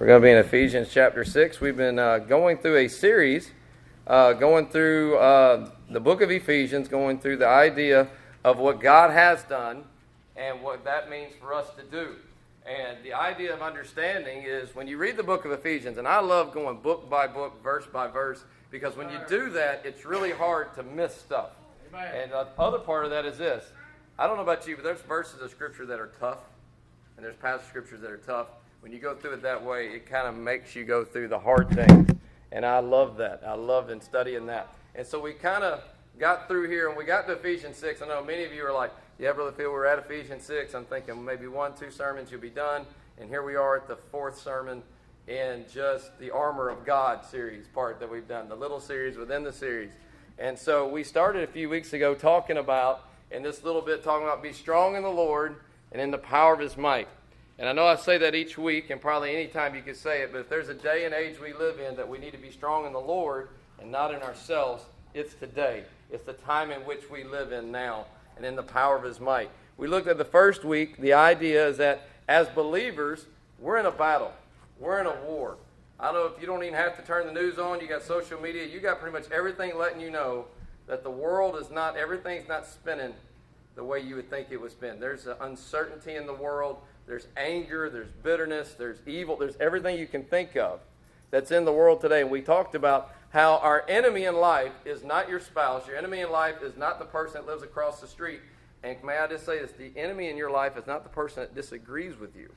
We're going to be in Ephesians chapter 6. We've been uh, going through a series, uh, going through uh, the book of Ephesians, going through the idea of what God has done and what that means for us to do. And the idea of understanding is when you read the book of Ephesians, and I love going book by book, verse by verse, because when you do that, it's really hard to miss stuff. And the other part of that is this I don't know about you, but there's verses of Scripture that are tough, and there's passages of scripture that are tough when you go through it that way, it kind of makes you go through the hard things. And I love that. I loved in studying that. And so we kind of got through here and we got to Ephesians 6. I know many of you are like, yeah, Brother Phil, we're at Ephesians 6. I'm thinking maybe one, two sermons, you'll be done. And here we are at the fourth sermon in just the Armor of God series part that we've done, the little series within the series. And so we started a few weeks ago talking about, in this little bit, talking about be strong in the Lord and in the power of his might. And I know I say that each week, and probably any time you could say it, but if there's a day and age we live in that we need to be strong in the Lord and not in ourselves, it's today. It's the time in which we live in now and in the power of His might. We looked at the first week, the idea is that as believers, we're in a battle, we're in a war. I don't know if you don't even have to turn the news on, you got social media, you got pretty much everything letting you know that the world is not, everything's not spinning the way you would think it would spin. There's an uncertainty in the world there's anger, there's bitterness, there's evil, there's everything you can think of that's in the world today. And we talked about how our enemy in life is not your spouse, your enemy in life is not the person that lives across the street. And may I just say this the enemy in your life is not the person that disagrees with you.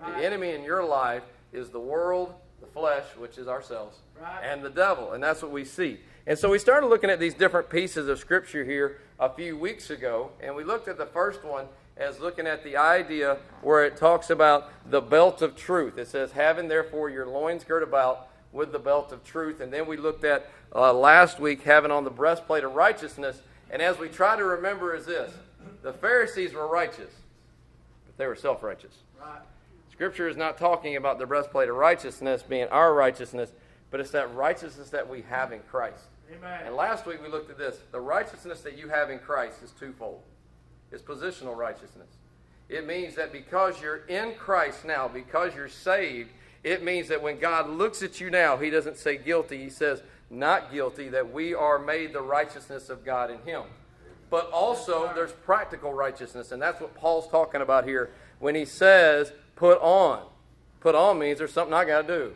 Right. The enemy in your life is the world, the flesh, which is ourselves, right. and the devil. And that's what we see. And so we started looking at these different pieces of Scripture here a few weeks ago. And we looked at the first one as looking at the idea where it talks about the belt of truth. It says, having therefore your loins girt about with the belt of truth. And then we looked at uh, last week having on the breastplate of righteousness. And as we try to remember, is this the Pharisees were righteous, but they were self righteous. Right. Scripture is not talking about the breastplate of righteousness being our righteousness, but it's that righteousness that we have in Christ. Amen. And last week we looked at this. The righteousness that you have in Christ is twofold is positional righteousness. It means that because you're in Christ now, because you're saved, it means that when God looks at you now, He doesn't say guilty, He says not guilty, that we are made the righteousness of God in Him. But also, there's practical righteousness, and that's what Paul's talking about here when he says, put on. Put on means there's something I got to do.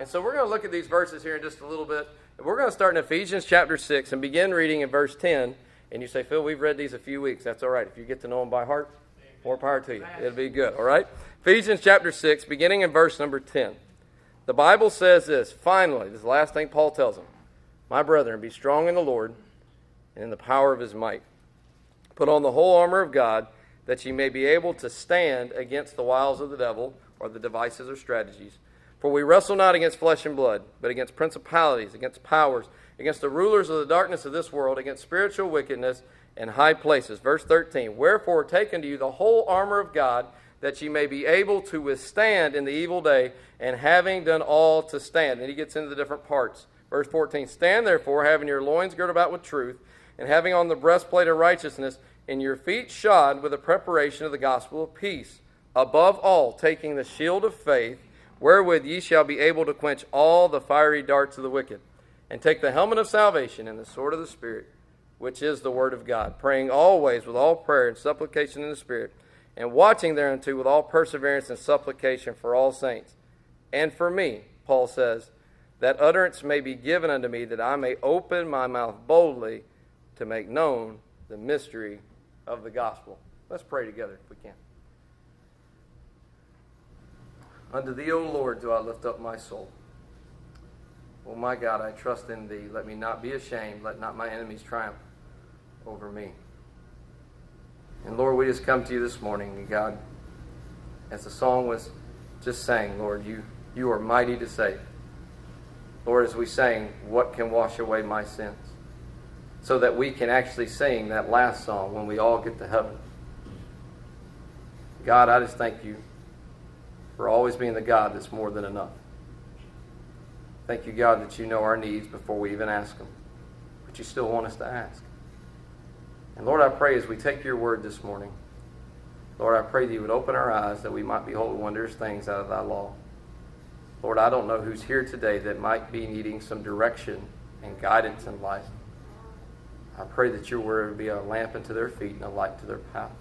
And so we're going to look at these verses here in just a little bit. We're going to start in Ephesians chapter 6 and begin reading in verse 10 and you say, Phil, we've read these a few weeks. That's all right. If you get to know them by heart, more power to you. It'll be good, all right? Ephesians chapter 6, beginning in verse number 10. The Bible says this finally, this last thing Paul tells them My brethren, be strong in the Lord and in the power of his might. Put on the whole armor of God, that ye may be able to stand against the wiles of the devil, or the devices or strategies. For we wrestle not against flesh and blood, but against principalities, against powers against the rulers of the darkness of this world, against spiritual wickedness in high places. Verse 13 Wherefore take unto you the whole armor of God, that ye may be able to withstand in the evil day, and having done all to stand. And he gets into the different parts. Verse 14 Stand therefore, having your loins girt about with truth, and having on the breastplate of righteousness, and your feet shod with the preparation of the gospel of peace. Above all, taking the shield of faith, wherewith ye shall be able to quench all the fiery darts of the wicked and take the helmet of salvation and the sword of the Spirit, which is the Word of God, praying always with all prayer and supplication in the Spirit, and watching thereunto with all perseverance and supplication for all saints. And for me, Paul says, that utterance may be given unto me, that I may open my mouth boldly to make known the mystery of the gospel. Let's pray together if we can. Unto thee, O Lord, do I lift up my soul. Oh my God, I trust in thee. Let me not be ashamed. Let not my enemies triumph over me. And Lord, we just come to you this morning, and God, as the song was just saying, Lord, you, you are mighty to save. Lord, as we sang, what can wash away my sins? So that we can actually sing that last song when we all get to heaven. God, I just thank you for always being the God that's more than enough. Thank you, God, that you know our needs before we even ask them. But you still want us to ask. And Lord, I pray as we take your word this morning, Lord, I pray that you would open our eyes that we might behold wondrous things out of thy law. Lord, I don't know who's here today that might be needing some direction and guidance in life. I pray that your word would be a lamp unto their feet and a light to their path.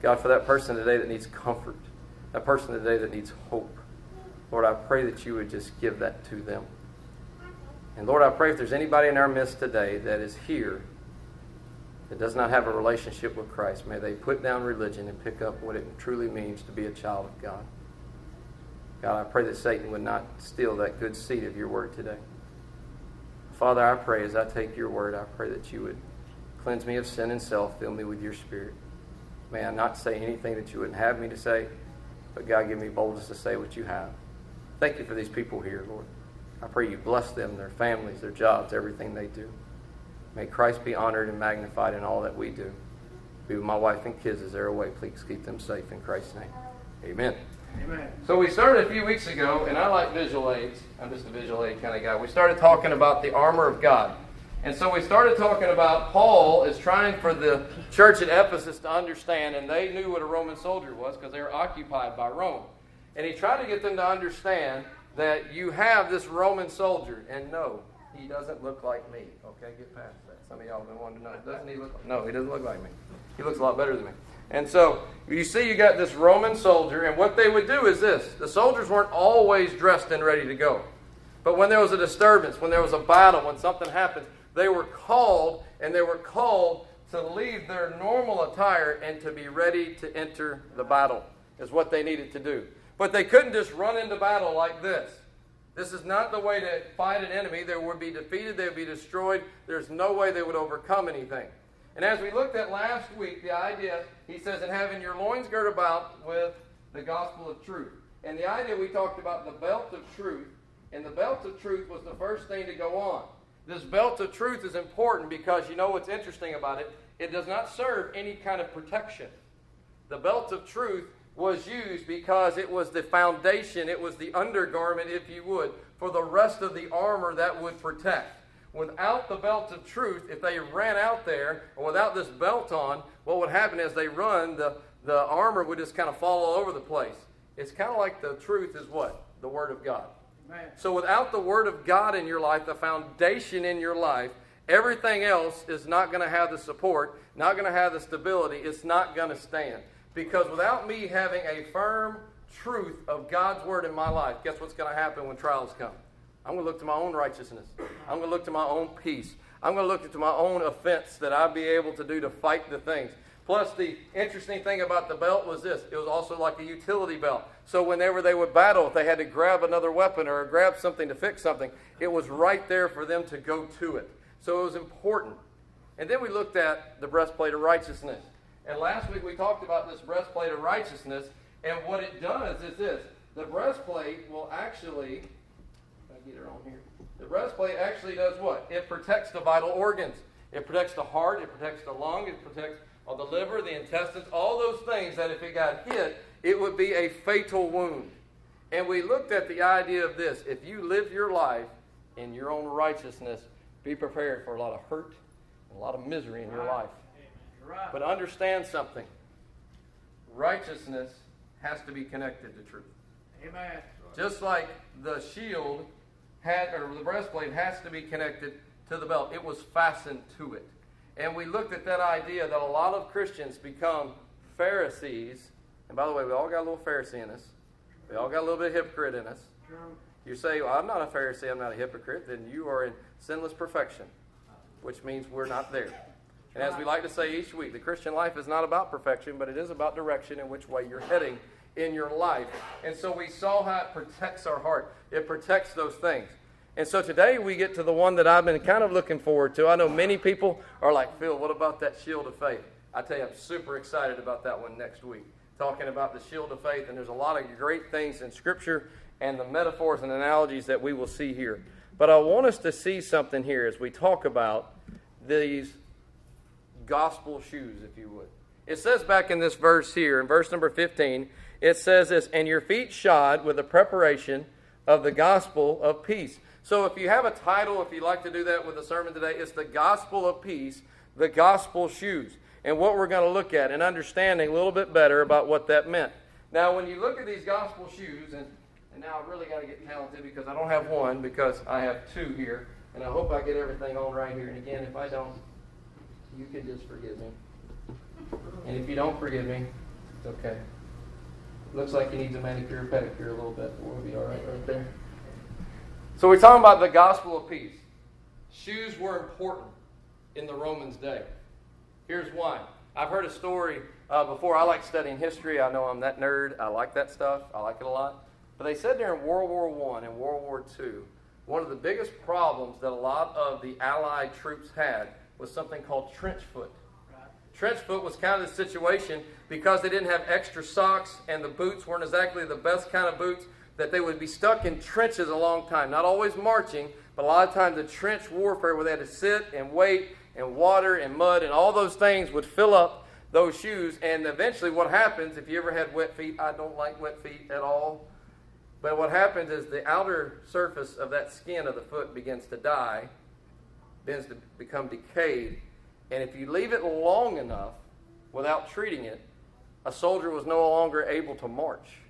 God, for that person today that needs comfort, that person today that needs hope, Lord, I pray that you would just give that to them. And Lord, I pray if there's anybody in our midst today that is here that does not have a relationship with Christ, may they put down religion and pick up what it truly means to be a child of God. God, I pray that Satan would not steal that good seed of your word today. Father, I pray as I take your word, I pray that you would cleanse me of sin and self, fill me with your spirit. May I not say anything that you wouldn't have me to say, but God, give me boldness to say what you have. Thank you for these people here, Lord. I pray you bless them, their families, their jobs, everything they do. May Christ be honored and magnified in all that we do. Be with my wife and kids as they're away. Please keep them safe in Christ's name. Amen. Amen. So we started a few weeks ago, and I like visual aids. I'm just a visual aid kind of guy. We started talking about the armor of God. And so we started talking about Paul is trying for the church at Ephesus to understand, and they knew what a Roman soldier was because they were occupied by Rome. And he tried to get them to understand that you have this Roman soldier, and no, he doesn't look like me. Okay, get past that. Some of y'all have been wanting to know. Doesn't he look? Like, no, he doesn't look like me. He looks a lot better than me. And so you see, you got this Roman soldier, and what they would do is this: the soldiers weren't always dressed and ready to go, but when there was a disturbance, when there was a battle, when something happened, they were called, and they were called to leave their normal attire and to be ready to enter the battle. Is what they needed to do. But they couldn't just run into battle like this. This is not the way to fight an enemy. They would be defeated, they would be destroyed. There's no way they would overcome anything. And as we looked at last week, the idea, he says, in having your loins girt about with the gospel of truth. And the idea we talked about the belt of truth, and the belt of truth was the first thing to go on. This belt of truth is important because you know what's interesting about it? It does not serve any kind of protection. The belt of truth was used because it was the foundation, it was the undergarment, if you would, for the rest of the armor that would protect. Without the belt of truth, if they ran out there, or without this belt on, what would happen as they run, the, the armor would just kind of fall all over the place. It's kind of like the truth is what? The Word of God. So without the Word of God in your life, the foundation in your life, everything else is not going to have the support, not going to have the stability, it's not going to stand. Because without me having a firm truth of God's word in my life, guess what's going to happen when trials come? I'm going to look to my own righteousness. I'm going to look to my own peace. I'm going to look to my own offense that I'll be able to do to fight the things. Plus, the interesting thing about the belt was this it was also like a utility belt. So, whenever they would battle, if they had to grab another weapon or grab something to fix something, it was right there for them to go to it. So, it was important. And then we looked at the breastplate of righteousness. And last week we talked about this breastplate of righteousness, and what it does is this the breastplate will actually, I get it on here. The breastplate actually does what? It protects the vital organs. It protects the heart, it protects the lung, it protects all the liver, the intestines, all those things that if it got hit, it would be a fatal wound. And we looked at the idea of this. If you live your life in your own righteousness, be prepared for a lot of hurt and a lot of misery in your life. But understand something righteousness has to be connected to truth. Amen. Just like the shield had, or the breastplate has to be connected to the belt, it was fastened to it. And we looked at that idea that a lot of Christians become Pharisees. And by the way, we all got a little Pharisee in us. We all got a little bit of hypocrite in us. You say, well, I'm not a Pharisee, I'm not a hypocrite, then you are in sinless perfection, which means we're not there. And as we like to say each week, the Christian life is not about perfection, but it is about direction in which way you're heading in your life. And so we saw how it protects our heart, it protects those things. And so today we get to the one that I've been kind of looking forward to. I know many people are like, Phil, what about that shield of faith? I tell you, I'm super excited about that one next week. Talking about the shield of faith, and there's a lot of great things in Scripture and the metaphors and analogies that we will see here. But I want us to see something here as we talk about these gospel shoes, if you would. It says back in this verse here, in verse number 15, it says this, and your feet shod with the preparation of the gospel of peace. So if you have a title, if you'd like to do that with the sermon today, it's the gospel of peace, the gospel shoes. And what we're going to look at and understanding a little bit better about what that meant. Now, when you look at these gospel shoes, and And now I really got to get talented because I don't have one because I have two here. And I hope I get everything on right here. And again, if I don't, you can just forgive me. And if you don't forgive me, it's okay. Looks like he needs a manicure pedicure a little bit. But we'll be all right right there. So we're talking about the gospel of peace. Shoes were important in the Romans' day. Here's why. I've heard a story uh, before. I like studying history. I know I'm that nerd. I like that stuff. I like it a lot. But they said during World War One and World War Two, one of the biggest problems that a lot of the Allied troops had was something called trench foot. Trench foot was kind of the situation because they didn't have extra socks and the boots weren't exactly the best kind of boots that they would be stuck in trenches a long time. Not always marching, but a lot of times the trench warfare where they had to sit and wait and water and mud and all those things would fill up those shoes. And eventually, what happens if you ever had wet feet? I don't like wet feet at all. But what happens is the outer surface of that skin of the foot begins to die, begins to become decayed. And if you leave it long enough without treating it, a soldier was no longer able to march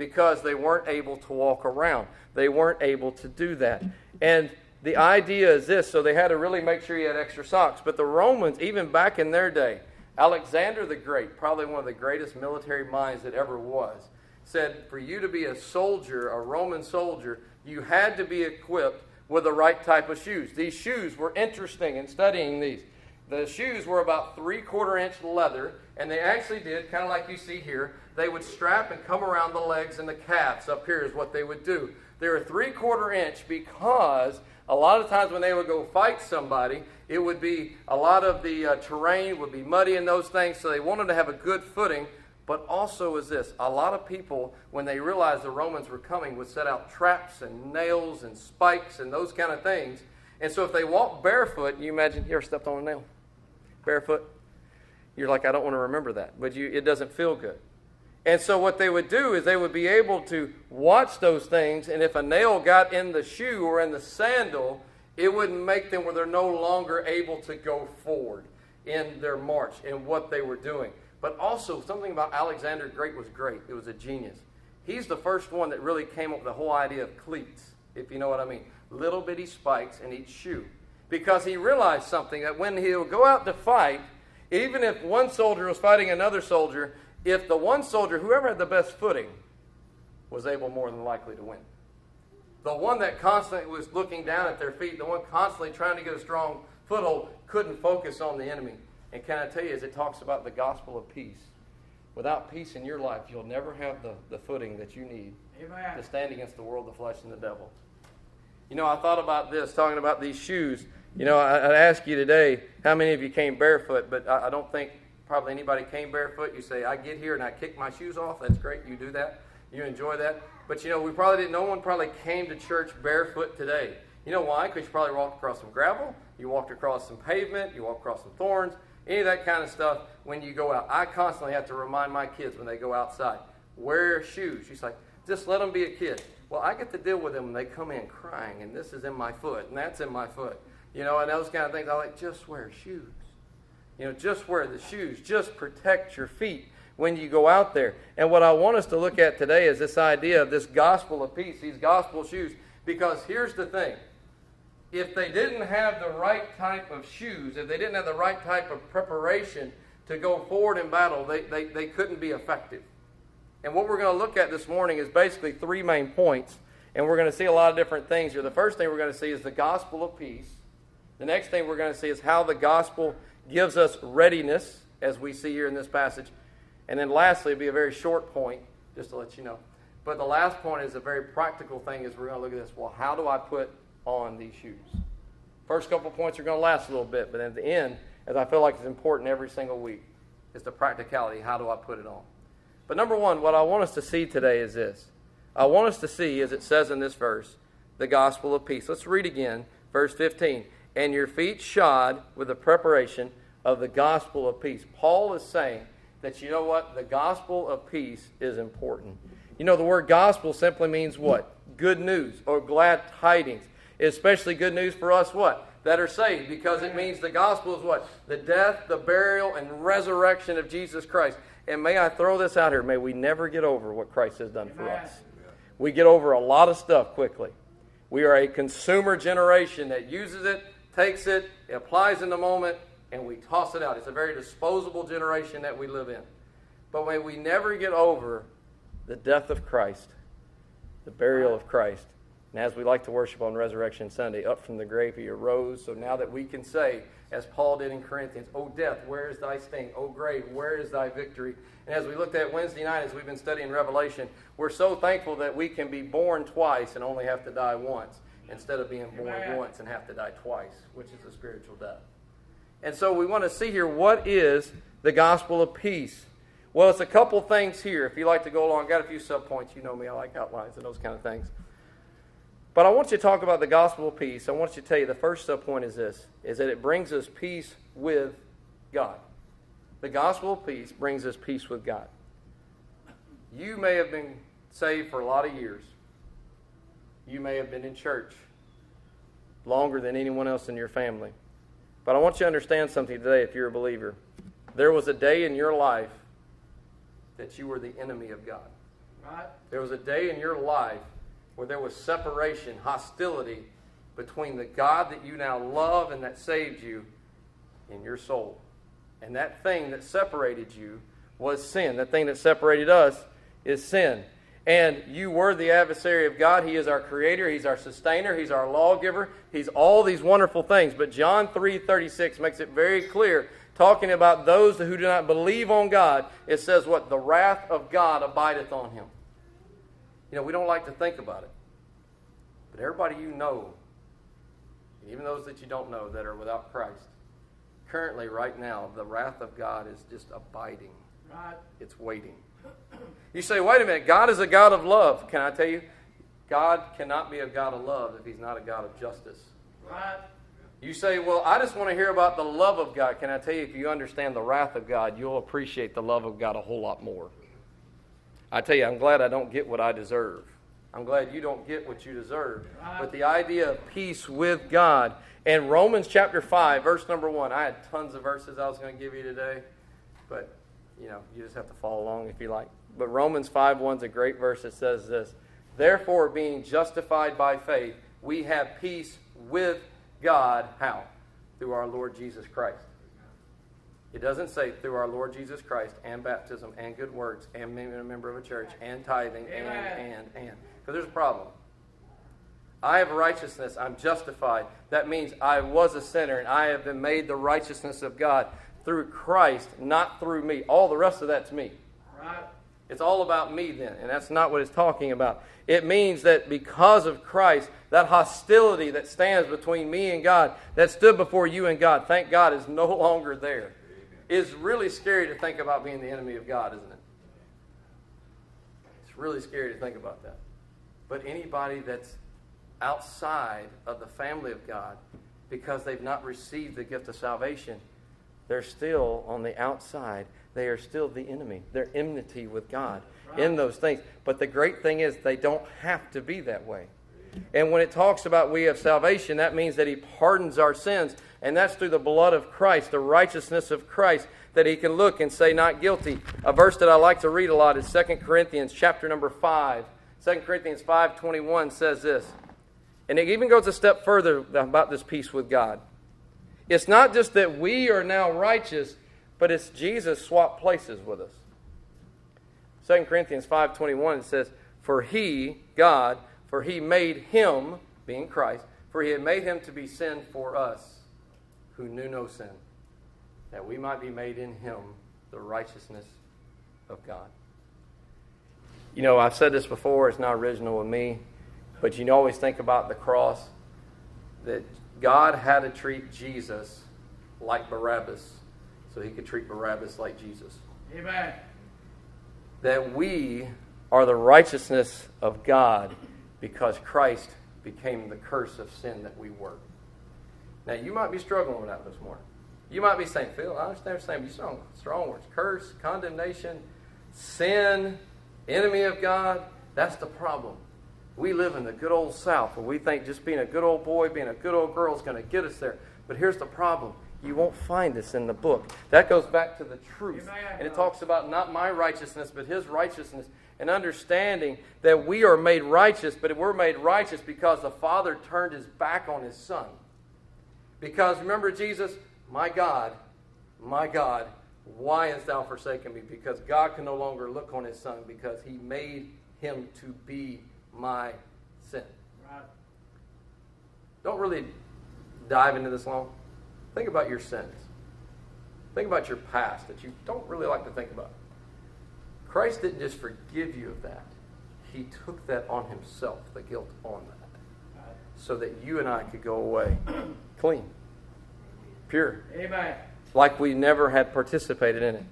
because they weren't able to walk around. They weren't able to do that. And the idea is this so they had to really make sure you had extra socks. But the Romans, even back in their day, Alexander the Great, probably one of the greatest military minds that ever was, said for you to be a soldier, a Roman soldier, you had to be equipped with the right type of shoes. These shoes were interesting in studying these. The shoes were about three quarter inch leather, and they actually did, kind of like you see here, they would strap and come around the legs and the calves. Up here is what they would do. They were three quarter inch because a lot of times when they would go fight somebody, it would be a lot of the uh, terrain would be muddy and those things, so they wanted to have a good footing. But also is this a lot of people, when they realized the Romans were coming, would set out traps and nails and spikes and those kind of things. And so if they walked barefoot, you imagine you ever stepped on a nail? Barefoot? You're like, I don't want to remember that. But you, it doesn't feel good. And so what they would do is they would be able to watch those things, and if a nail got in the shoe or in the sandal, it wouldn't make them where they're no longer able to go forward in their march in what they were doing. But also, something about Alexander Great was great. It was a genius. He's the first one that really came up with the whole idea of cleats, if you know what I mean. Little bitty spikes in each shoe. Because he realized something that when he'll go out to fight, even if one soldier was fighting another soldier, if the one soldier, whoever had the best footing, was able more than likely to win. The one that constantly was looking down at their feet, the one constantly trying to get a strong foothold, couldn't focus on the enemy. And can I tell you, as it talks about the gospel of peace, without peace in your life, you'll never have the, the footing that you need Amen. to stand against the world, the flesh, and the devil. You know, I thought about this, talking about these shoes. You know, I, would ask you today, how many of you came barefoot? But I, I don't think probably anybody came barefoot. You say, I get here and I kick my shoes off. That's great. You do that. You enjoy that. But you know, we probably didn't, no one probably came to church barefoot today. You know why? Because you probably walked across some gravel, you walked across some pavement, you walked across some thorns, any of that kind of stuff when you go out. I constantly have to remind my kids when they go outside wear shoes. She's like, just let them be a kid. Well, I get to deal with them when they come in crying, and this is in my foot, and that's in my foot. You know, and those kind of things. I like, just wear shoes. You know, just wear the shoes. Just protect your feet when you go out there. And what I want us to look at today is this idea of this gospel of peace, these gospel shoes. Because here's the thing if they didn't have the right type of shoes, if they didn't have the right type of preparation to go forward in battle, they, they, they couldn't be effective. And what we're going to look at this morning is basically three main points. And we're going to see a lot of different things here. The first thing we're going to see is the gospel of peace. The next thing we're going to see is how the gospel gives us readiness, as we see here in this passage. And then lastly, it'll be a very short point, just to let you know. But the last point is a very practical thing is we're going to look at this. Well, how do I put on these shoes? First couple points are going to last a little bit, but at the end, as I feel like it's important every single week, is the practicality. How do I put it on? But number one, what I want us to see today is this. I want us to see, as it says in this verse, the gospel of peace. Let's read again, verse 15 and your feet shod with the preparation of the gospel of peace. Paul is saying that you know what? The gospel of peace is important. You know, the word gospel simply means what? Good news or glad tidings. Especially good news for us, what? That are saved, because it means the gospel is what? The death, the burial, and resurrection of Jesus Christ. And may I throw this out here? May we never get over what Christ has done for us. We get over a lot of stuff quickly. We are a consumer generation that uses it, takes it, applies in the moment, and we toss it out. It's a very disposable generation that we live in. But when we never get over the death of Christ, the burial of Christ, and as we like to worship on Resurrection Sunday, up from the grave he arose. So now that we can say, as Paul did in Corinthians, O death, where is thy sting? O grave, where is thy victory? And as we looked at Wednesday night, as we've been studying Revelation, we're so thankful that we can be born twice and only have to die once, instead of being born once and have to die twice, which is a spiritual death. And so we want to see here what is the gospel of peace. Well, it's a couple things here. If you like to go along, got a few subpoints. You know me, I like outlines and those kind of things. But I want you to talk about the gospel of peace. I want you to tell you the first subpoint is this is that it brings us peace with God. The gospel of peace brings us peace with God. You may have been saved for a lot of years. You may have been in church longer than anyone else in your family. But I want you to understand something today if you're a believer. There was a day in your life that you were the enemy of God. Right. There was a day in your life where there was separation, hostility between the God that you now love and that saved you in your soul. And that thing that separated you was sin. That thing that separated us is sin. And you were the adversary of God. He is our creator, He's our sustainer, He's our lawgiver, He's all these wonderful things. But John 3:36 makes it very clear, talking about those who do not believe on God, it says what? The wrath of God abideth on him. You know, we don't like to think about it. But everybody you know, even those that you don't know that are without Christ, currently, right now, the wrath of God is just abiding. Right. It's waiting. You say, wait a minute, God is a God of love. Can I tell you? God cannot be a God of love if He's not a God of justice. Right. You say, well, I just want to hear about the love of God. Can I tell you, if you understand the wrath of God, you'll appreciate the love of God a whole lot more. I tell you, I'm glad I don't get what I deserve. I'm glad you don't get what you deserve. But the idea of peace with God. And Romans chapter 5, verse number 1. I had tons of verses I was going to give you today, but you know, you just have to follow along if you like. But Romans 5 1 is a great verse that says this Therefore, being justified by faith, we have peace with God. How? Through our Lord Jesus Christ. It doesn't say through our Lord Jesus Christ and baptism and good works and being a member of a church and tithing and, and, and. Because there's a problem. I have righteousness. I'm justified. That means I was a sinner and I have been made the righteousness of God through Christ, not through me. All the rest of that's me. Right. It's all about me then, and that's not what it's talking about. It means that because of Christ, that hostility that stands between me and God, that stood before you and God, thank God, is no longer there. It's really scary to think about being the enemy of God, isn't it? It's really scary to think about that. But anybody that's outside of the family of God, because they've not received the gift of salvation, they're still on the outside. They are still the enemy. They're enmity with God right. in those things. But the great thing is, they don't have to be that way. And when it talks about we have salvation, that means that He pardons our sins. And that's through the blood of Christ, the righteousness of Christ, that He can look and say, not guilty. A verse that I like to read a lot is 2 Corinthians chapter number 5. 2 Corinthians 5.21 says this. And it even goes a step further about this peace with God. It's not just that we are now righteous, but it's Jesus swapped places with us. 2 Corinthians 5.21 says, For he, God, for he made him, being Christ, for he had made him to be sin for us, who knew no sin, that we might be made in him the righteousness of God. You know, I've said this before, it's not original with me, but you always think about the cross that God had to treat Jesus like Barabbas so he could treat Barabbas like Jesus. Amen. That we are the righteousness of God because Christ became the curse of sin that we were. Now, you might be struggling with that this morning. You might be saying, Phil, I understand what you're saying. you're strong, strong words. Curse, condemnation, sin, enemy of God. That's the problem. We live in the good old South where we think just being a good old boy, being a good old girl is going to get us there. But here's the problem You won't find this in the book. That goes back to the truth. And it talks about not my righteousness, but his righteousness. And understanding that we are made righteous, but we're made righteous because the Father turned his back on his Son. Because remember, Jesus, my God, my God, why hast thou forsaken me? Because God can no longer look on his Son because he made him to be my sin. Right. Don't really dive into this long. Think about your sins. Think about your past that you don't really like to think about. Christ didn't just forgive you of that, He took that on Himself, the guilt on that, Right. so that you and I could go away clean, pure, Amen. like we never had participated in it.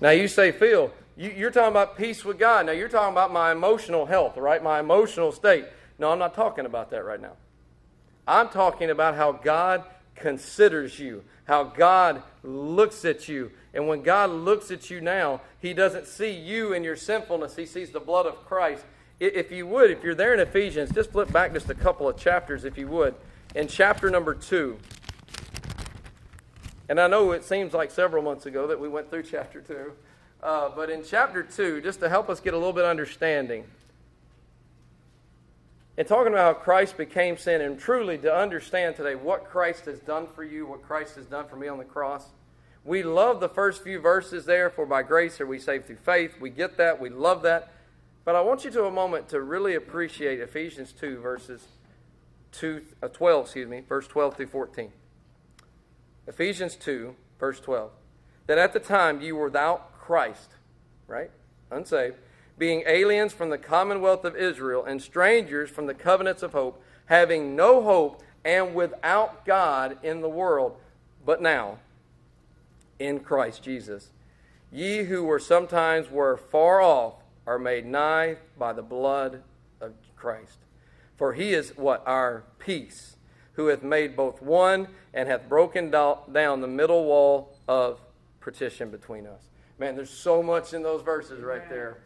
Now you say, Phil, you, you're talking about peace with God. Now you're talking about my emotional health, right? My emotional state. No, I'm not talking about that right now. I'm talking about how God considers you, how God looks at you. And when God looks at you now, He doesn't see you and your sinfulness, He sees the blood of Christ. If you would, if you're there in Ephesians, just flip back just a couple of chapters, if you would. In chapter number two, and I know it seems like several months ago that we went through chapter 2. Uh, but in chapter 2, just to help us get a little bit of understanding, and talking about how Christ became sin, and truly to understand today what Christ has done for you, what Christ has done for me on the cross. We love the first few verses there, for by grace are we saved through faith. We get that, we love that. But I want you to a moment to really appreciate Ephesians 2, verses 2, uh, 12, excuse me, verse 12 through 14. Ephesians 2, verse 12. That at the time you were without Christ, right? Unsaved, being aliens from the commonwealth of Israel and strangers from the covenants of hope, having no hope and without God in the world. But now, in Christ Jesus, ye who were sometimes were far off are made nigh by the blood of Christ. For he is what? Our peace, who hath made both one and hath broken down the middle wall of partition between us. Man, there's so much in those verses right there.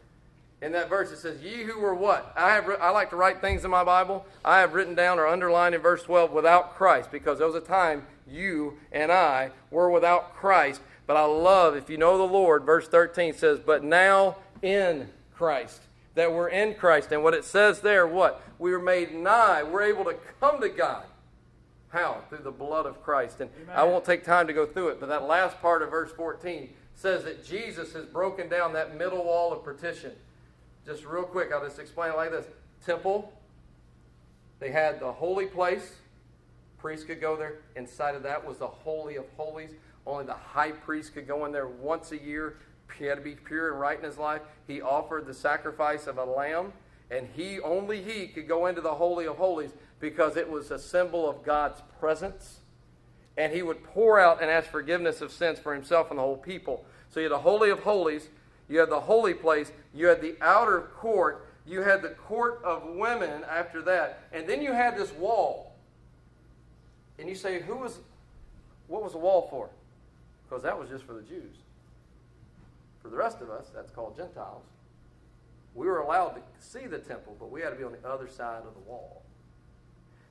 In that verse, it says, Ye who were what? I, have, I like to write things in my Bible. I have written down or underlined in verse 12, without Christ, because there was a time you and I were without Christ. But I love, if you know the Lord, verse 13 says, But now in Christ. That we're in Christ. And what it says there, what? We were made nigh. We're able to come to God. How? Through the blood of Christ. And I won't take time to go through it, but that last part of verse 14 says that Jesus has broken down that middle wall of partition. Just real quick, I'll just explain it like this Temple, they had the holy place. Priests could go there. Inside of that was the Holy of Holies. Only the high priest could go in there once a year. He had to be pure and right in his life. He offered the sacrifice of a lamb, and he, only he, could go into the Holy of Holies because it was a symbol of God's presence. And he would pour out and ask forgiveness of sins for himself and the whole people. So you had the Holy of Holies, you had the holy place, you had the outer court, you had the court of women after that, and then you had this wall. And you say, who was, what was the wall for? Because that was just for the Jews. For the rest of us, that's called Gentiles. We were allowed to see the temple, but we had to be on the other side of the wall.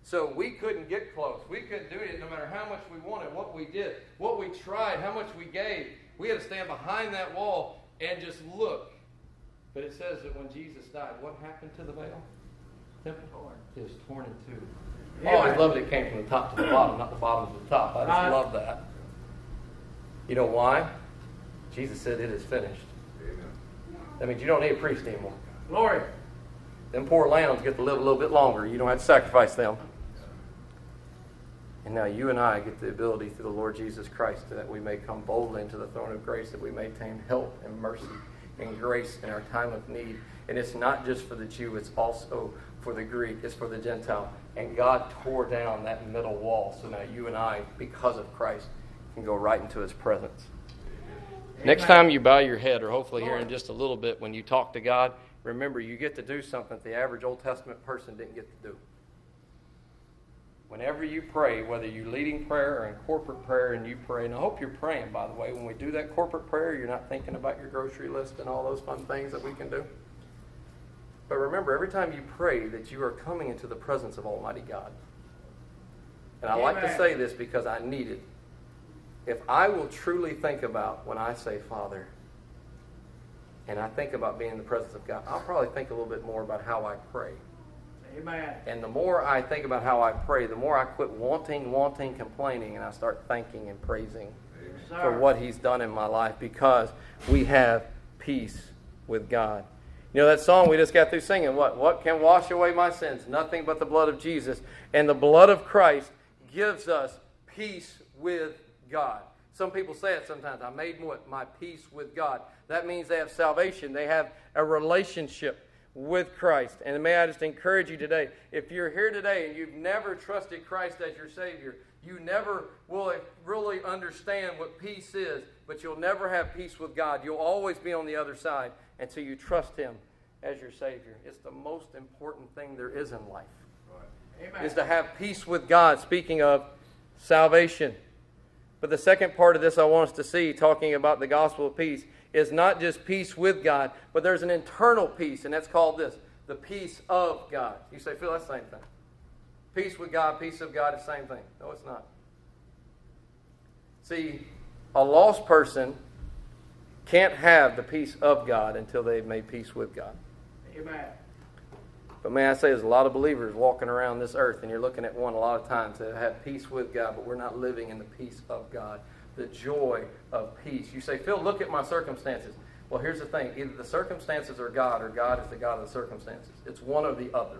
So we couldn't get close. We couldn't do it no matter how much we wanted, what we did, what we tried, how much we gave. We had to stand behind that wall and just look. But it says that when Jesus died, what happened to the veil? Temple it was torn in two. Oh, I always Amen. loved it came from the top to the bottom, not the bottom to the top. I just Right. love that. You know why? Jesus said it is finished. That means you don't need a priest anymore. Glory. Them poor lambs get to live a little bit longer. You don't have to sacrifice them. And now you and I get the ability through the Lord Jesus Christ that we may come boldly into the throne of grace, that we may obtain help and mercy and grace in our time of need. And it's not just for the Jew, it's also for the Greek, it's for the Gentile. And God tore down that middle wall. So now you and I, because of Christ, can go right into his presence. Next time you bow your head, or hopefully here in just a little bit, when you talk to God, remember you get to do something that the average Old Testament person didn't get to do. Whenever you pray, whether you're leading prayer or in corporate prayer and you pray, and I hope you're praying, by the way, when we do that corporate prayer, you're not thinking about your grocery list and all those fun things that we can do. But remember, every time you pray, that you are coming into the presence of Almighty God. And I like to say this because I need it. if I will truly think about when I say Father, and I think about being in the presence of God, I'll probably think a little bit more about how I pray. Amen. And the more I think about how I pray, the more I quit wanting, wanting, complaining, and I start thanking and praising Sir. for what He's done in my life because we have peace with God. You know that song we just got through singing? What? What can wash away my sins? Nothing but the blood of Jesus. And the blood of Christ gives us peace with God. Some people say it sometimes. I made what? My peace with God. That means they have salvation. They have a relationship with Christ. And may I just encourage you today, if you're here today and you've never trusted Christ as your Savior, you never will really understand what peace is, but you'll never have peace with God. You'll always be on the other side until you trust Him as your Savior. It's the most important thing there is in life. Amen. Is to have peace with God, speaking of salvation. But the second part of this I want us to see, talking about the gospel of peace, is not just peace with God, but there's an internal peace, and that's called this the peace of God. You say, Phil, that's the same thing. Peace with God, peace of God is the same thing. No, it's not. See, a lost person can't have the peace of God until they've made peace with God. Amen. But may I say, there's a lot of believers walking around this earth, and you're looking at one a lot of times that have peace with God, but we're not living in the peace of God, the joy of peace. You say, Phil, look at my circumstances. Well, here's the thing either the circumstances are God, or God is the God of the circumstances. It's one or the other.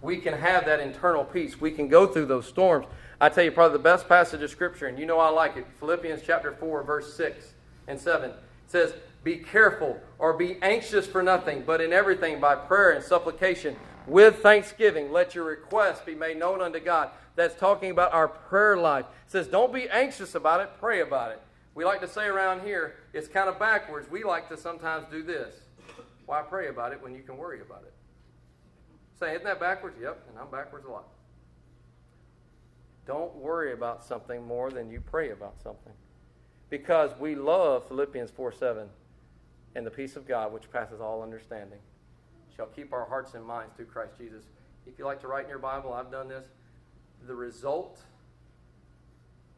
We can have that internal peace. We can go through those storms. I tell you, probably the best passage of Scripture, and you know I like it Philippians chapter 4, verse 6 and 7. It says, Be careful or be anxious for nothing, but in everything by prayer and supplication with thanksgiving, let your requests be made known unto God. That's talking about our prayer life. It says, Don't be anxious about it, pray about it. We like to say around here, it's kind of backwards. We like to sometimes do this. Why pray about it when you can worry about it? Say, isn't that backwards? Yep, and I'm backwards a lot. Don't worry about something more than you pray about something. Because we love Philippians 4 7 and the peace of God, which passes all understanding, shall keep our hearts and minds through Christ Jesus. If you like to write in your Bible, I've done this. The result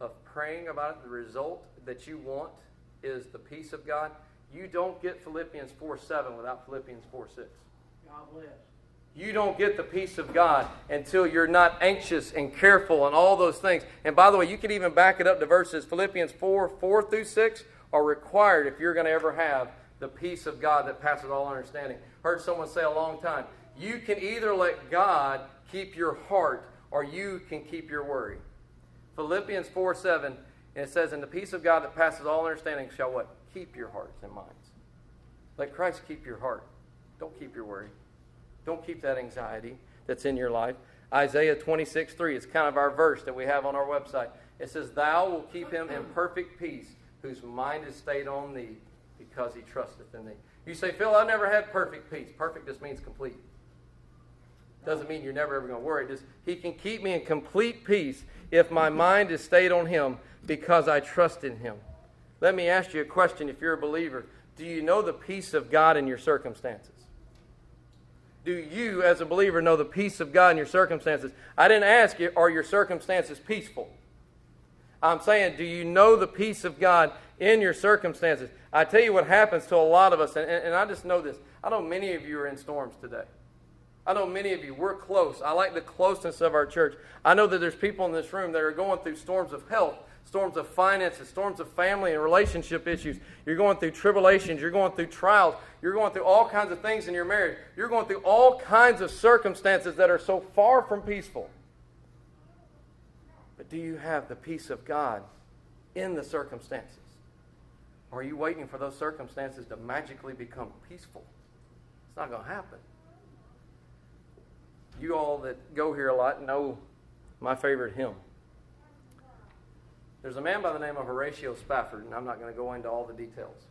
of praying about it, the result that you want is the peace of God. You don't get Philippians 4 7 without Philippians 4 6. God bless. You don't get the peace of God until you're not anxious and careful and all those things. And by the way, you can even back it up to verses Philippians 4 4 through 6 are required if you're going to ever have the peace of God that passes all understanding. Heard someone say a long time, you can either let God keep your heart or you can keep your worry. Philippians 4 7, and it says, And the peace of God that passes all understanding shall what? Keep your hearts and minds. Let Christ keep your heart. Don't keep your worry. Don't keep that anxiety that's in your life. Isaiah 26 3 is kind of our verse that we have on our website. It says, Thou will keep him in perfect peace, whose mind is stayed on thee, because he trusteth in thee. You say, Phil, I never had perfect peace. Perfect just means complete. Doesn't mean you're never ever going to worry. Just he can keep me in complete peace if my mind is stayed on him because I trust in him. Let me ask you a question if you're a believer. Do you know the peace of God in your circumstances? Do you, as a believer, know the peace of God in your circumstances? I didn't ask you, are your circumstances peaceful? I'm saying, do you know the peace of God in your circumstances? I tell you what happens to a lot of us, and, and I just know this. I know many of you are in storms today. I know many of you, we're close. I like the closeness of our church. I know that there's people in this room that are going through storms of health, storms of finances, storms of family and relationship issues. You're going through tribulations. You're going through trials. You're going through all kinds of things in your marriage. You're going through all kinds of circumstances that are so far from peaceful. But do you have the peace of God in the circumstances? Or are you waiting for those circumstances to magically become peaceful? It's not going to happen. You all that go here a lot know my favorite hymn. There's a man by the name of Horatio Spafford, and I'm not going to go into all the details.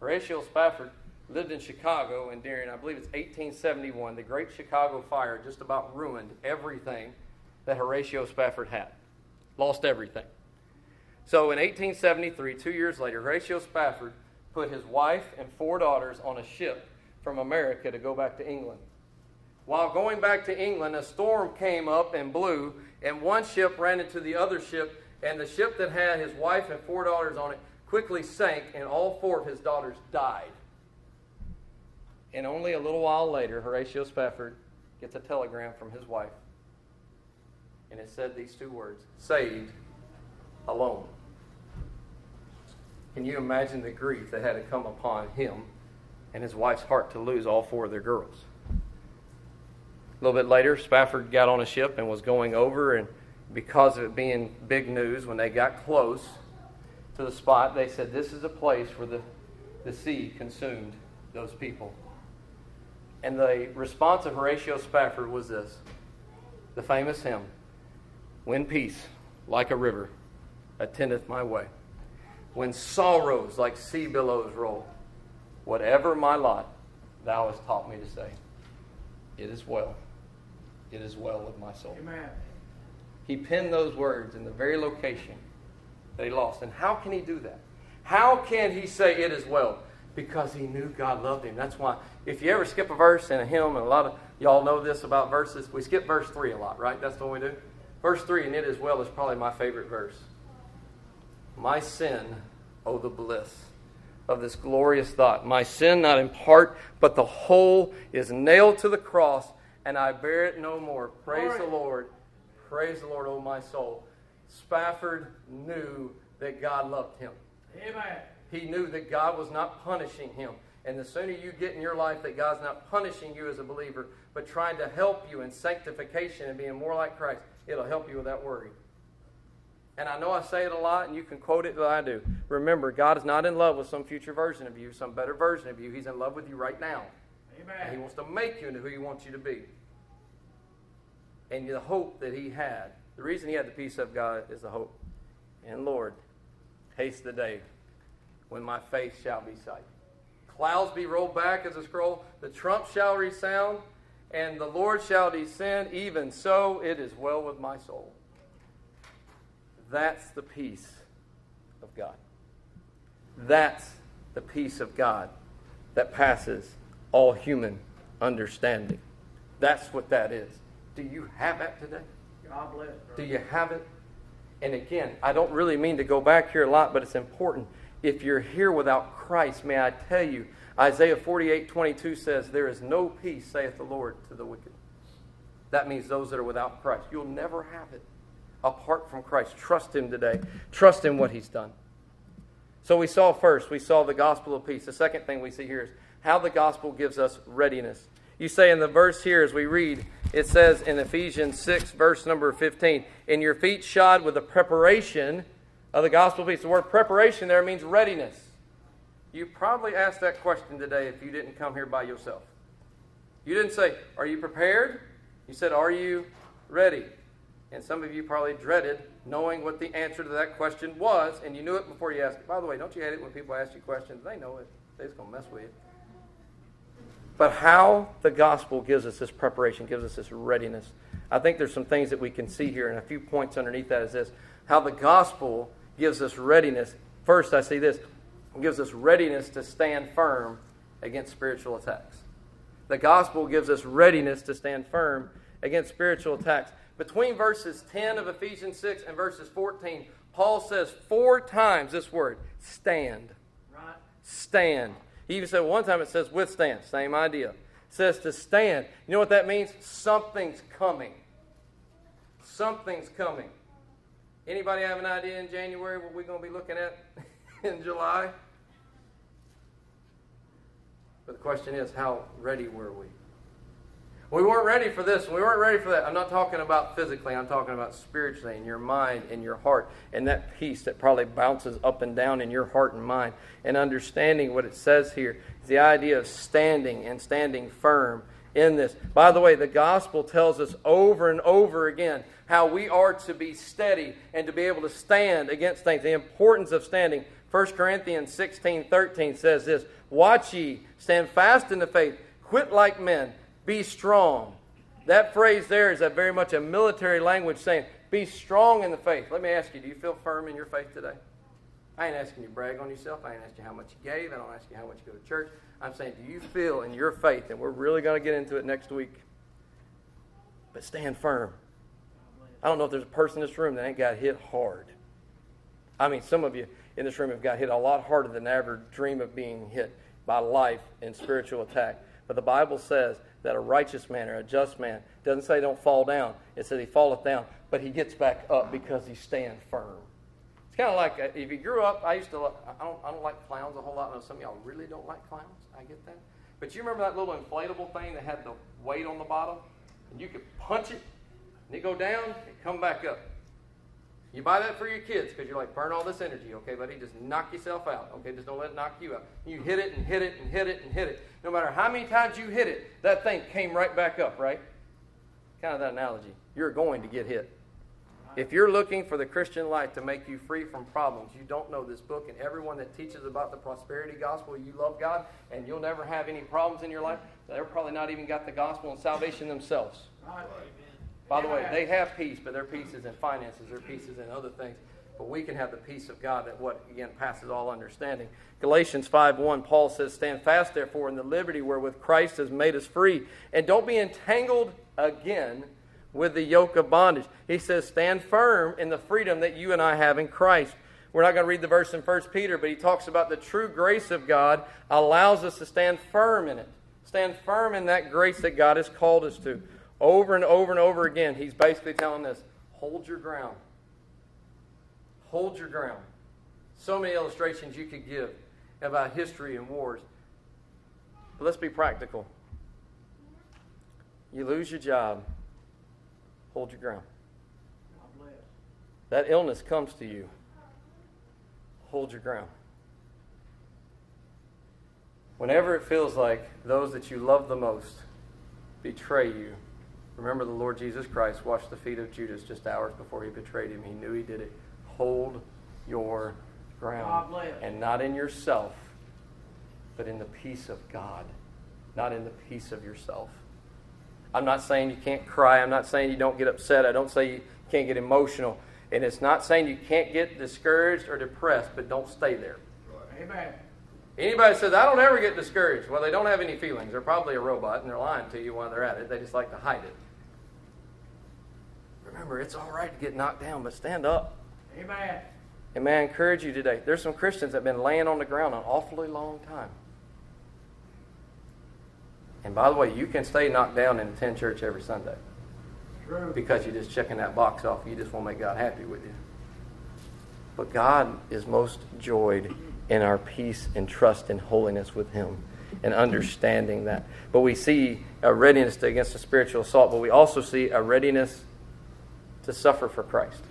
Horatio Spafford lived in Chicago, and during, I believe it's 1871, the Great Chicago Fire just about ruined everything that Horatio Spafford had. Lost everything. So in 1873, two years later, Horatio Spafford put his wife and four daughters on a ship from America to go back to England. While going back to England, a storm came up and blew, and one ship ran into the other ship, And the ship that had his wife and four daughters on it quickly sank, and all four of his daughters died. And only a little while later, Horatio Spafford gets a telegram from his wife. And it said these two words saved alone. Can you imagine the grief that had to come upon him and his wife's heart to lose all four of their girls? A little bit later, Spafford got on a ship and was going over, and because of it being big news, when they got close to the spot, they said, This is a place where the, the sea consumed those people. And the response of Horatio Spafford was this the famous hymn When peace, like a river, attendeth my way, when sorrows like sea billows roll, whatever my lot, thou hast taught me to say, It is well. It is well with my soul. Amen. He penned those words in the very location that he lost. And how can he do that? How can he say it is well? Because he knew God loved him. That's why, if you ever skip a verse in a hymn, and a lot of y'all know this about verses, we skip verse 3 a lot, right? That's what we do. Verse 3, and it as well, is probably my favorite verse. My sin, oh, the bliss of this glorious thought. My sin, not in part, but the whole, is nailed to the cross, and I bear it no more. Praise the Lord. Praise the Lord, oh my soul. Spafford knew that God loved him. Amen. He knew that God was not punishing him. And the sooner you get in your life that God's not punishing you as a believer, but trying to help you in sanctification and being more like Christ, it'll help you with that worry. And I know I say it a lot, and you can quote it, but I do. Remember, God is not in love with some future version of you, some better version of you. He's in love with you right now. Amen. And He wants to make you into who He wants you to be. And the hope that He had, the reason He had the peace of God is the hope. And Lord, haste the day when my face shall be sight. Clouds be rolled back as a scroll, the trump shall resound, and the Lord shall descend. Even so, it is well with my soul. That's the peace of God. That's the peace of God that passes all human understanding. That's what that is. Do you have that today? God bless. Do you have it? And again, I don't really mean to go back here a lot, but it's important. If you're here without Christ, may I tell you, Isaiah 48 22 says, There is no peace, saith the Lord, to the wicked. That means those that are without Christ. You'll never have it apart from Christ. Trust Him today. Trust in what He's done. So we saw first, we saw the gospel of peace. The second thing we see here is how the gospel gives us readiness. You say in the verse here as we read, it says in Ephesians 6, verse number 15, in your feet shod with the preparation of the gospel of peace. The word preparation there means readiness. You probably asked that question today if you didn't come here by yourself. You didn't say, Are you prepared? You said, Are you ready? And some of you probably dreaded knowing what the answer to that question was, and you knew it before you asked it. By the way, don't you hate it when people ask you questions? They know it. They're just going to mess with you. But how the gospel gives us this preparation, gives us this readiness. I think there's some things that we can see here, and a few points underneath that is this how the gospel gives us readiness. First, I see this gives us readiness to stand firm against spiritual attacks. The gospel gives us readiness to stand firm against spiritual attacks. Between verses 10 of Ephesians 6 and verses 14, Paul says four times this word stand. Right. Stand. He even said one time it says withstand. Same idea. It says to stand. You know what that means? Something's coming. Something's coming. Anybody have an idea in January what we're going to be looking at in July? But the question is, how ready were we? We weren't ready for this. We weren't ready for that. I'm not talking about physically. I'm talking about spiritually in your mind and your heart and that peace that probably bounces up and down in your heart and mind. And understanding what it says here is the idea of standing and standing firm in this. By the way, the gospel tells us over and over again how we are to be steady and to be able to stand against things. The importance of standing. 1 Corinthians 16 13 says this Watch ye, stand fast in the faith, quit like men be strong. That phrase there is a very much a military language saying, be strong in the faith. Let me ask you, do you feel firm in your faith today? I ain't asking you to brag on yourself. I ain't asking you how much you gave. I don't ask you how much you go to church. I'm saying, do you feel in your faith, and we're really going to get into it next week, but stand firm. I don't know if there's a person in this room that ain't got hit hard. I mean, some of you in this room have got hit a lot harder than ever dream of being hit by life and spiritual attack. But the Bible says that a righteous man or a just man doesn't say don't fall down. It says he falleth down, but he gets back up because he stands firm. It's kind of like uh, if you grew up. I used to. I don't. I don't like clowns a whole lot. I know some of y'all really don't like clowns. I get that. But you remember that little inflatable thing that had the weight on the bottom, and you could punch it, and it go down, and come back up. You buy that for your kids because you're like, burn all this energy, okay, buddy? Just knock yourself out, okay? Just don't let it knock you out. You hit it and hit it and hit it and hit it. No matter how many times you hit it, that thing came right back up, right? Kind of that analogy. You're going to get hit. If you're looking for the Christian life to make you free from problems, you don't know this book, and everyone that teaches about the prosperity gospel, you love God, and you'll never have any problems in your life, they're probably not even got the gospel and salvation themselves. By the way, they have peace, but their peace is in finances, their peace is in other things. But we can have the peace of God that what again passes all understanding. Galatians 5:1, Paul says, Stand fast, therefore, in the liberty wherewith Christ has made us free, and don't be entangled again with the yoke of bondage. He says, Stand firm in the freedom that you and I have in Christ. We're not going to read the verse in 1 Peter, but he talks about the true grace of God allows us to stand firm in it. Stand firm in that grace that God has called us to. Over and over and over again, he's basically telling us hold your ground. Hold your ground. So many illustrations you could give about history and wars. But let's be practical. You lose your job, hold your ground. That illness comes to you, hold your ground. Whenever it feels like those that you love the most betray you, Remember, the Lord Jesus Christ washed the feet of Judas just hours before he betrayed him. He knew he did it. Hold your ground. And not in yourself, but in the peace of God, not in the peace of yourself. I'm not saying you can't cry. I'm not saying you don't get upset. I don't say you can't get emotional. And it's not saying you can't get discouraged or depressed, but don't stay there. Amen. Anybody says, I don't ever get discouraged. Well, they don't have any feelings. They're probably a robot and they're lying to you while they're at it. They just like to hide it. Remember, it's all right to get knocked down, but stand up. Amen. And may I encourage you today, there's some Christians that have been laying on the ground an awfully long time. And by the way, you can stay knocked down and attend church every Sunday. True. Because you're just checking that box off. You just want to make God happy with you. But God is most joyed in our peace and trust and holiness with Him and understanding that. But we see a readiness against a spiritual assault, but we also see a readiness to suffer for Christ.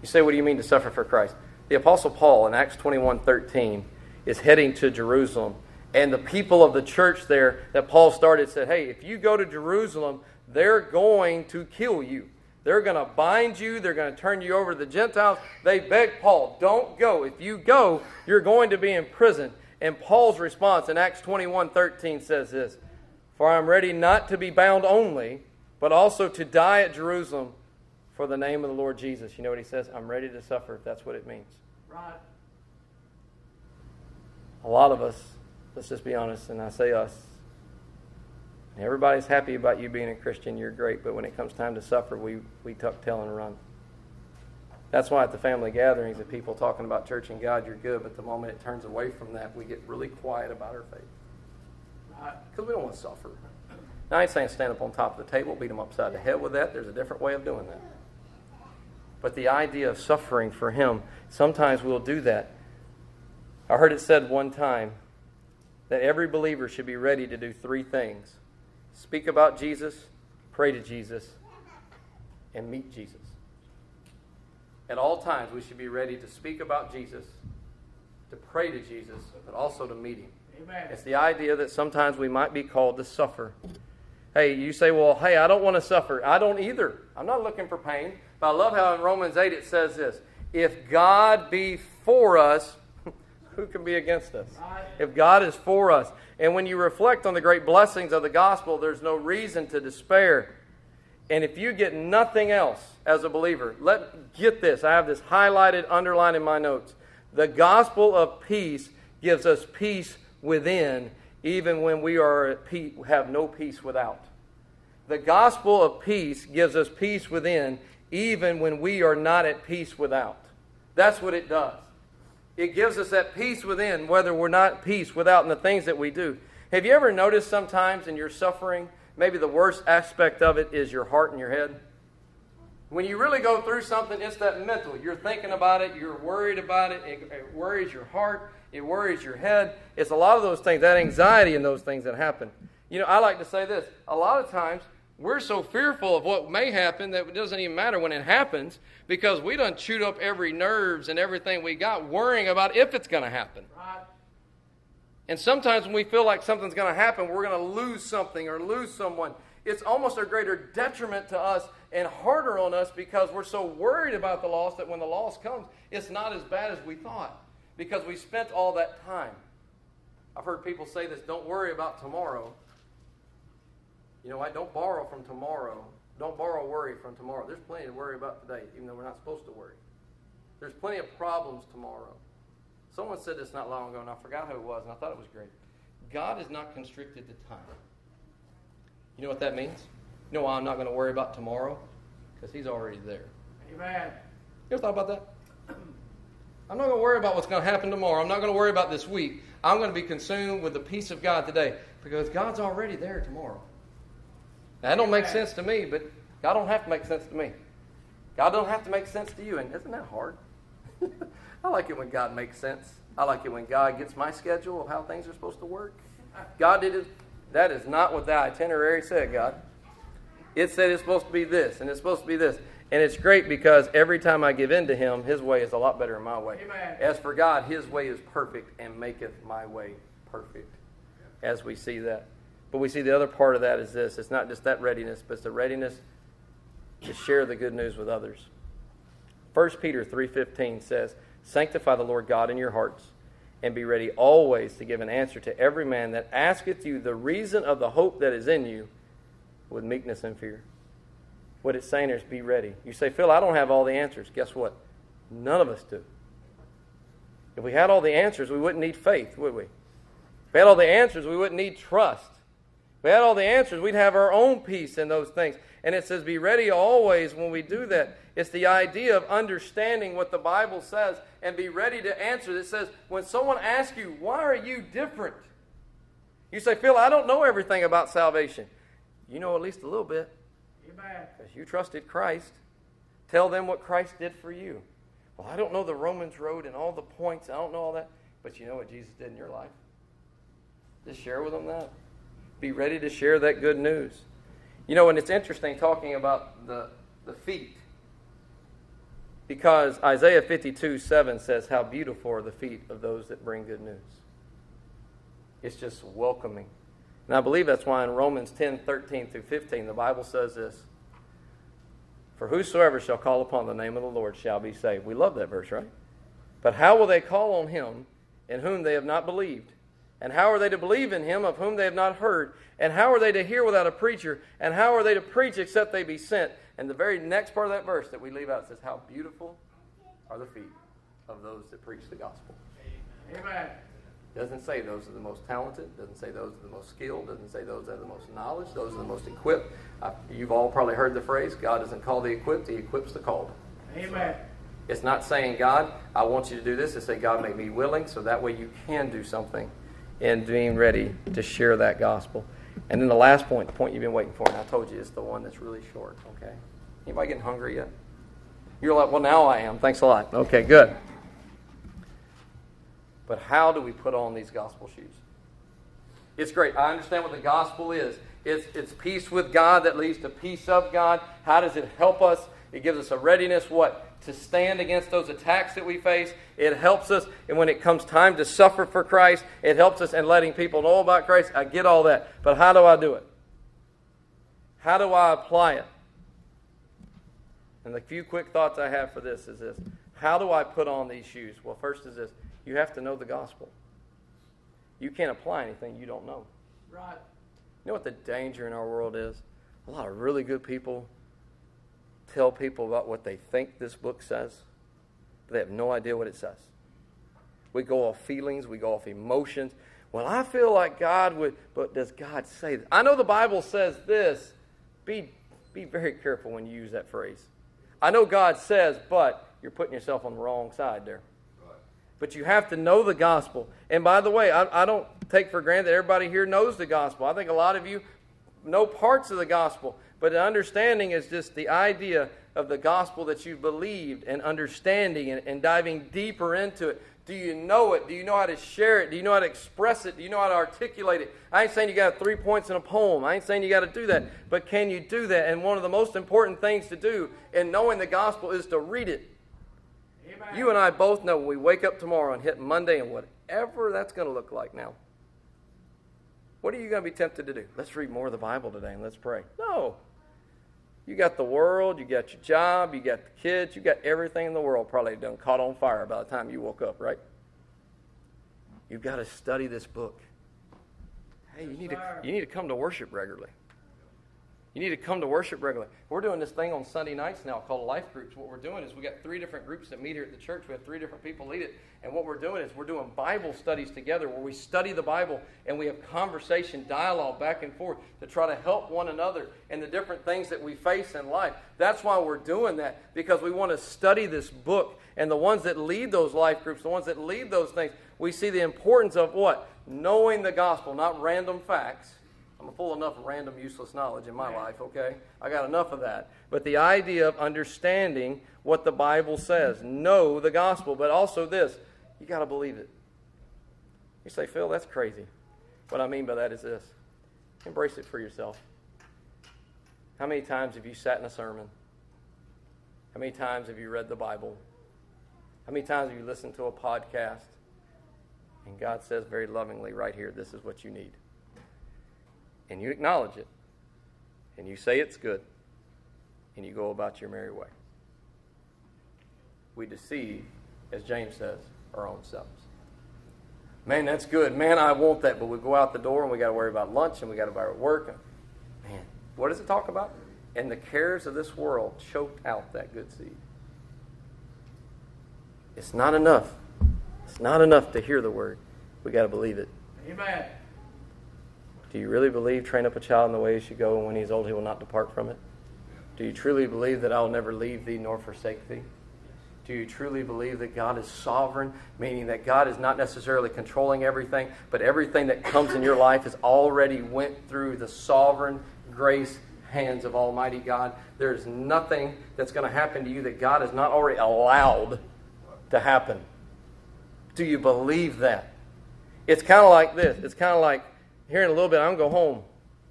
You say, what do you mean to suffer for Christ? The Apostle Paul in Acts 21 13 is heading to Jerusalem. And the people of the church there that Paul started said, Hey, if you go to Jerusalem, they're going to kill you. They're going to bind you. They're going to turn you over to the Gentiles. They beg Paul, don't go. If you go, you're going to be in prison. And Paul's response in Acts 21 13 says this For I am ready not to be bound only, but also to die at Jerusalem for the name of the Lord Jesus. You know what he says? I'm ready to suffer if that's what it means. Right. A lot of us, let's just be honest, and I say us, everybody's happy about you being a Christian, you're great, but when it comes time to suffer, we, we tuck tail and run. That's why at the family gatherings, if people talking about church and God, you're good, but the moment it turns away from that, we get really quiet about our faith. Because we don't want to suffer. Now, I ain't saying stand up on top of the table, beat them upside the head with that. There's a different way of doing that. But the idea of suffering for Him, sometimes we'll do that. I heard it said one time that every believer should be ready to do three things speak about Jesus, pray to Jesus, and meet Jesus. At all times, we should be ready to speak about Jesus, to pray to Jesus, but also to meet Him. Amen. It's the idea that sometimes we might be called to suffer. Hey, you say, well, hey, I don't want to suffer. I don't either. I'm not looking for pain. But I love how in Romans 8 it says this If God be for us, who can be against us? If God is for us. And when you reflect on the great blessings of the gospel, there's no reason to despair. And if you get nothing else as a believer, let get this. I have this highlighted, underlined in my notes. The gospel of peace gives us peace within, even when we are peace, have no peace without. The gospel of peace gives us peace within, even when we are not at peace without. That's what it does. It gives us that peace within, whether we're not peace without in the things that we do. Have you ever noticed sometimes in your suffering, maybe the worst aspect of it is your heart and your head? When you really go through something, it's that mental. You're thinking about it, you're worried about it, it, it worries your heart, it worries your head. It's a lot of those things, that anxiety and those things that happen. You know, I like to say this a lot of times we're so fearful of what may happen that it doesn't even matter when it happens because we done chewed up every nerves and everything we got worrying about if it's going to happen. Right. And sometimes when we feel like something's going to happen, we're going to lose something or lose someone. It's almost a greater detriment to us and harder on us because we're so worried about the loss that when the loss comes, it's not as bad as we thought because we spent all that time. I've heard people say this don't worry about tomorrow. You know what? Don't borrow from tomorrow. Don't borrow worry from tomorrow. There's plenty to worry about today, even though we're not supposed to worry. There's plenty of problems tomorrow. Someone said this not long ago, and I forgot who it was, and I thought it was great. God is not constricted to time. You know what that means? You know why I'm not going to worry about tomorrow? Because He's already there. Amen. You ever thought about that? I'm not going to worry about what's going to happen tomorrow. I'm not going to worry about this week. I'm going to be consumed with the peace of God today because God's already there tomorrow. Now, that don't make sense to me, but God don't have to make sense to me. God don't have to make sense to you, and isn't that hard? I like it when God makes sense. I like it when God gets my schedule of how things are supposed to work. God did it. That is not what the itinerary said, God. It said it's supposed to be this, and it's supposed to be this. And it's great because every time I give in to Him, His way is a lot better than my way. Amen. As for God, His way is perfect and maketh my way perfect. As we see that. But we see the other part of that is this it's not just that readiness, but it's the readiness to share the good news with others. 1 Peter 3:15 says, "Sanctify the Lord God in your hearts, and be ready always to give an answer to every man that asketh you the reason of the hope that is in you with meekness and fear." What it's saying is be ready. You say, "Phil, I don't have all the answers." Guess what? None of us do. If we had all the answers, we wouldn't need faith, would we? If we had all the answers, we wouldn't need trust. We had all the answers, we'd have our own peace in those things. And it says, be ready always when we do that. It's the idea of understanding what the Bible says and be ready to answer. It says, when someone asks you, why are you different? You say, Phil, I don't know everything about salvation. You know at least a little bit because you trusted Christ. Tell them what Christ did for you. Well, I don't know the Romans road and all the points. I don't know all that. But you know what Jesus did in your life? Just share with them that. Be ready to share that good news. You know, and it's interesting talking about the, the feet. Because Isaiah 52 7 says, How beautiful are the feet of those that bring good news. It's just welcoming. And I believe that's why in Romans 10 13 through 15, the Bible says this For whosoever shall call upon the name of the Lord shall be saved. We love that verse, right? But how will they call on him in whom they have not believed? And how are they to believe in him of whom they have not heard? And how are they to hear without a preacher? And how are they to preach except they be sent? And the very next part of that verse that we leave out says, How beautiful are the feet of those that preach the gospel. Amen. Doesn't say those are the most talented. Doesn't say those are the most skilled. Doesn't say those are the most knowledge. Those are the most equipped. Uh, you've all probably heard the phrase God doesn't call the equipped, He equips the called. Amen. It's not saying, God, I want you to do this. It's saying, God, make me willing so that way you can do something and being ready to share that gospel. And then the last point, the point you've been waiting for, and I told you it's the one that's really short, okay? Anybody getting hungry yet? You're like, well, now I am. Thanks a lot. Okay, good. But how do we put on these gospel shoes? It's great. I understand what the gospel is. It's, it's peace with God that leads to peace of God. How does it help us? It gives us a readiness, what? To stand against those attacks that we face. It helps us, and when it comes time to suffer for Christ, it helps us in letting people know about Christ. I get all that. But how do I do it? How do I apply it? And the few quick thoughts I have for this is this How do I put on these shoes? Well, first is this you have to know the gospel. You can't apply anything you don't know. Right. You know what the danger in our world is? A lot of really good people tell people about what they think this book says, they have no idea what it says. We go off feelings, we go off emotions. Well, I feel like God would, but does God say this? I know the Bible says this. Be, be very careful when you use that phrase. I know God says, but you're putting yourself on the wrong side there. But you have to know the gospel. And by the way, I, I don't take for granted that everybody here knows the gospel. I think a lot of you know parts of the gospel. But understanding is just the idea of the gospel that you've believed and understanding and, and diving deeper into it. Do you know it? Do you know how to share it? Do you know how to express it? Do you know how to articulate it? I ain't saying you got three points in a poem. I ain't saying you got to do that. But can you do that? And one of the most important things to do in knowing the gospel is to read it. Amen. You and I both know when we wake up tomorrow and hit Monday and whatever that's going to look like now. What are you going to be tempted to do? Let's read more of the Bible today and let's pray. No. You got the world, you got your job, you got the kids, you got everything in the world probably done caught on fire by the time you woke up, right? You've got to study this book. Hey, you need to you need to come to worship regularly. You need to come to worship regularly. We're doing this thing on Sunday nights now called life groups. What we're doing is we got three different groups that meet here at the church. We have three different people lead it. And what we're doing is we're doing Bible studies together where we study the Bible and we have conversation, dialogue back and forth to try to help one another in the different things that we face in life. That's why we're doing that because we want to study this book. And the ones that lead those life groups, the ones that lead those things, we see the importance of what? Knowing the gospel, not random facts. I'm full enough of random useless knowledge in my life, okay? I got enough of that. But the idea of understanding what the Bible says, know the gospel, but also this, you got to believe it. You say, Phil, that's crazy. What I mean by that is this embrace it for yourself. How many times have you sat in a sermon? How many times have you read the Bible? How many times have you listened to a podcast? And God says very lovingly right here, this is what you need and you acknowledge it, and you say it's good, and you go about your merry way. We deceive, as James says, our own selves. Man, that's good. Man, I want that. But we go out the door and we got to worry about lunch and we got to worry about work. Man, what does it talk about? And the cares of this world choked out that good seed. It's not enough. It's not enough to hear the word. We got to believe it. Amen. Do you really believe train up a child in the way he should go, and when he is old, he will not depart from it? Do you truly believe that I will never leave thee nor forsake thee? Do you truly believe that God is sovereign, meaning that God is not necessarily controlling everything, but everything that comes in your life has already went through the sovereign grace hands of Almighty God? There's nothing that's going to happen to you that God has not already allowed to happen. Do you believe that? It's kind of like this. It's kind of like here in a little bit, I'm going to go home.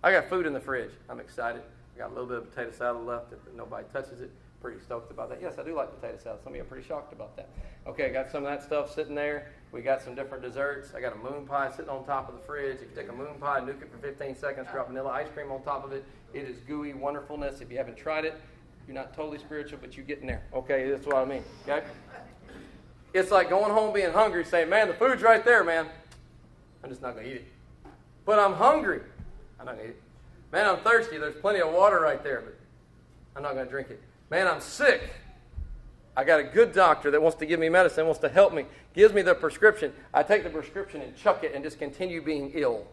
I got food in the fridge. I'm excited. I got a little bit of potato salad left nobody touches it. Pretty stoked about that. Yes, I do like potato salad. Some of you are pretty shocked about that. Okay, I got some of that stuff sitting there. We got some different desserts. I got a moon pie sitting on top of the fridge. If you take a moon pie, nuke it for 15 seconds, drop vanilla ice cream on top of it. It is gooey wonderfulness. If you haven't tried it, you're not totally spiritual, but you're getting there. Okay, that's what I mean. Okay? It's like going home being hungry, saying, Man, the food's right there, man. I'm just not going to eat it. But I'm hungry. Going to eat it. Man, I'm thirsty. There's plenty of water right there, but I'm not going to drink it. Man, I'm sick. I got a good doctor that wants to give me medicine, wants to help me, gives me the prescription. I take the prescription and chuck it and just continue being ill.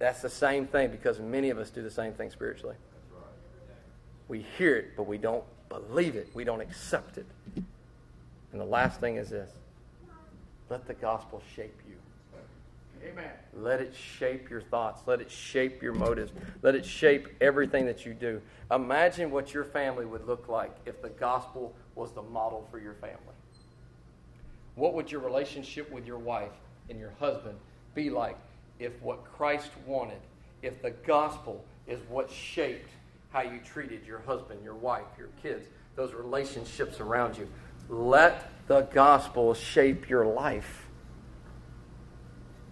That's the same thing because many of us do the same thing spiritually. We hear it, but we don't believe it. We don't accept it. And the last thing is this let the gospel shape you. Amen. Let it shape your thoughts. Let it shape your motives. Let it shape everything that you do. Imagine what your family would look like if the gospel was the model for your family. What would your relationship with your wife and your husband be like if what Christ wanted, if the gospel is what shaped how you treated your husband, your wife, your kids, those relationships around you? Let the gospel shape your life.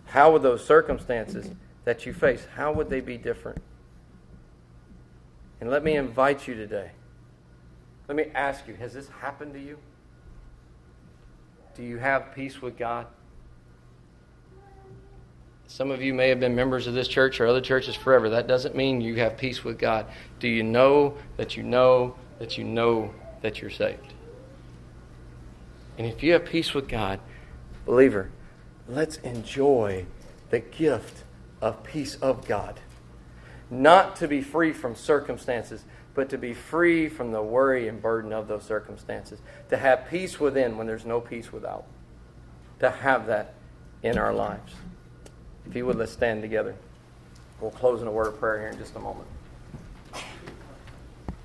How would those circumstances that you face, how would they be different? And let me invite you today. Let me ask you, has this happened to you? Do you have peace with God? Some of you may have been members of this church or other churches forever. That doesn't mean you have peace with God. Do you know that you know that you know that you're saved? And if you have peace with God, believer, let's enjoy the gift of peace of God. not to be free from circumstances, but to be free from the worry and burden of those circumstances. To have peace within when there's no peace without. To have that in our lives. If you would, let's stand together. We'll close in a word of prayer here in just a moment.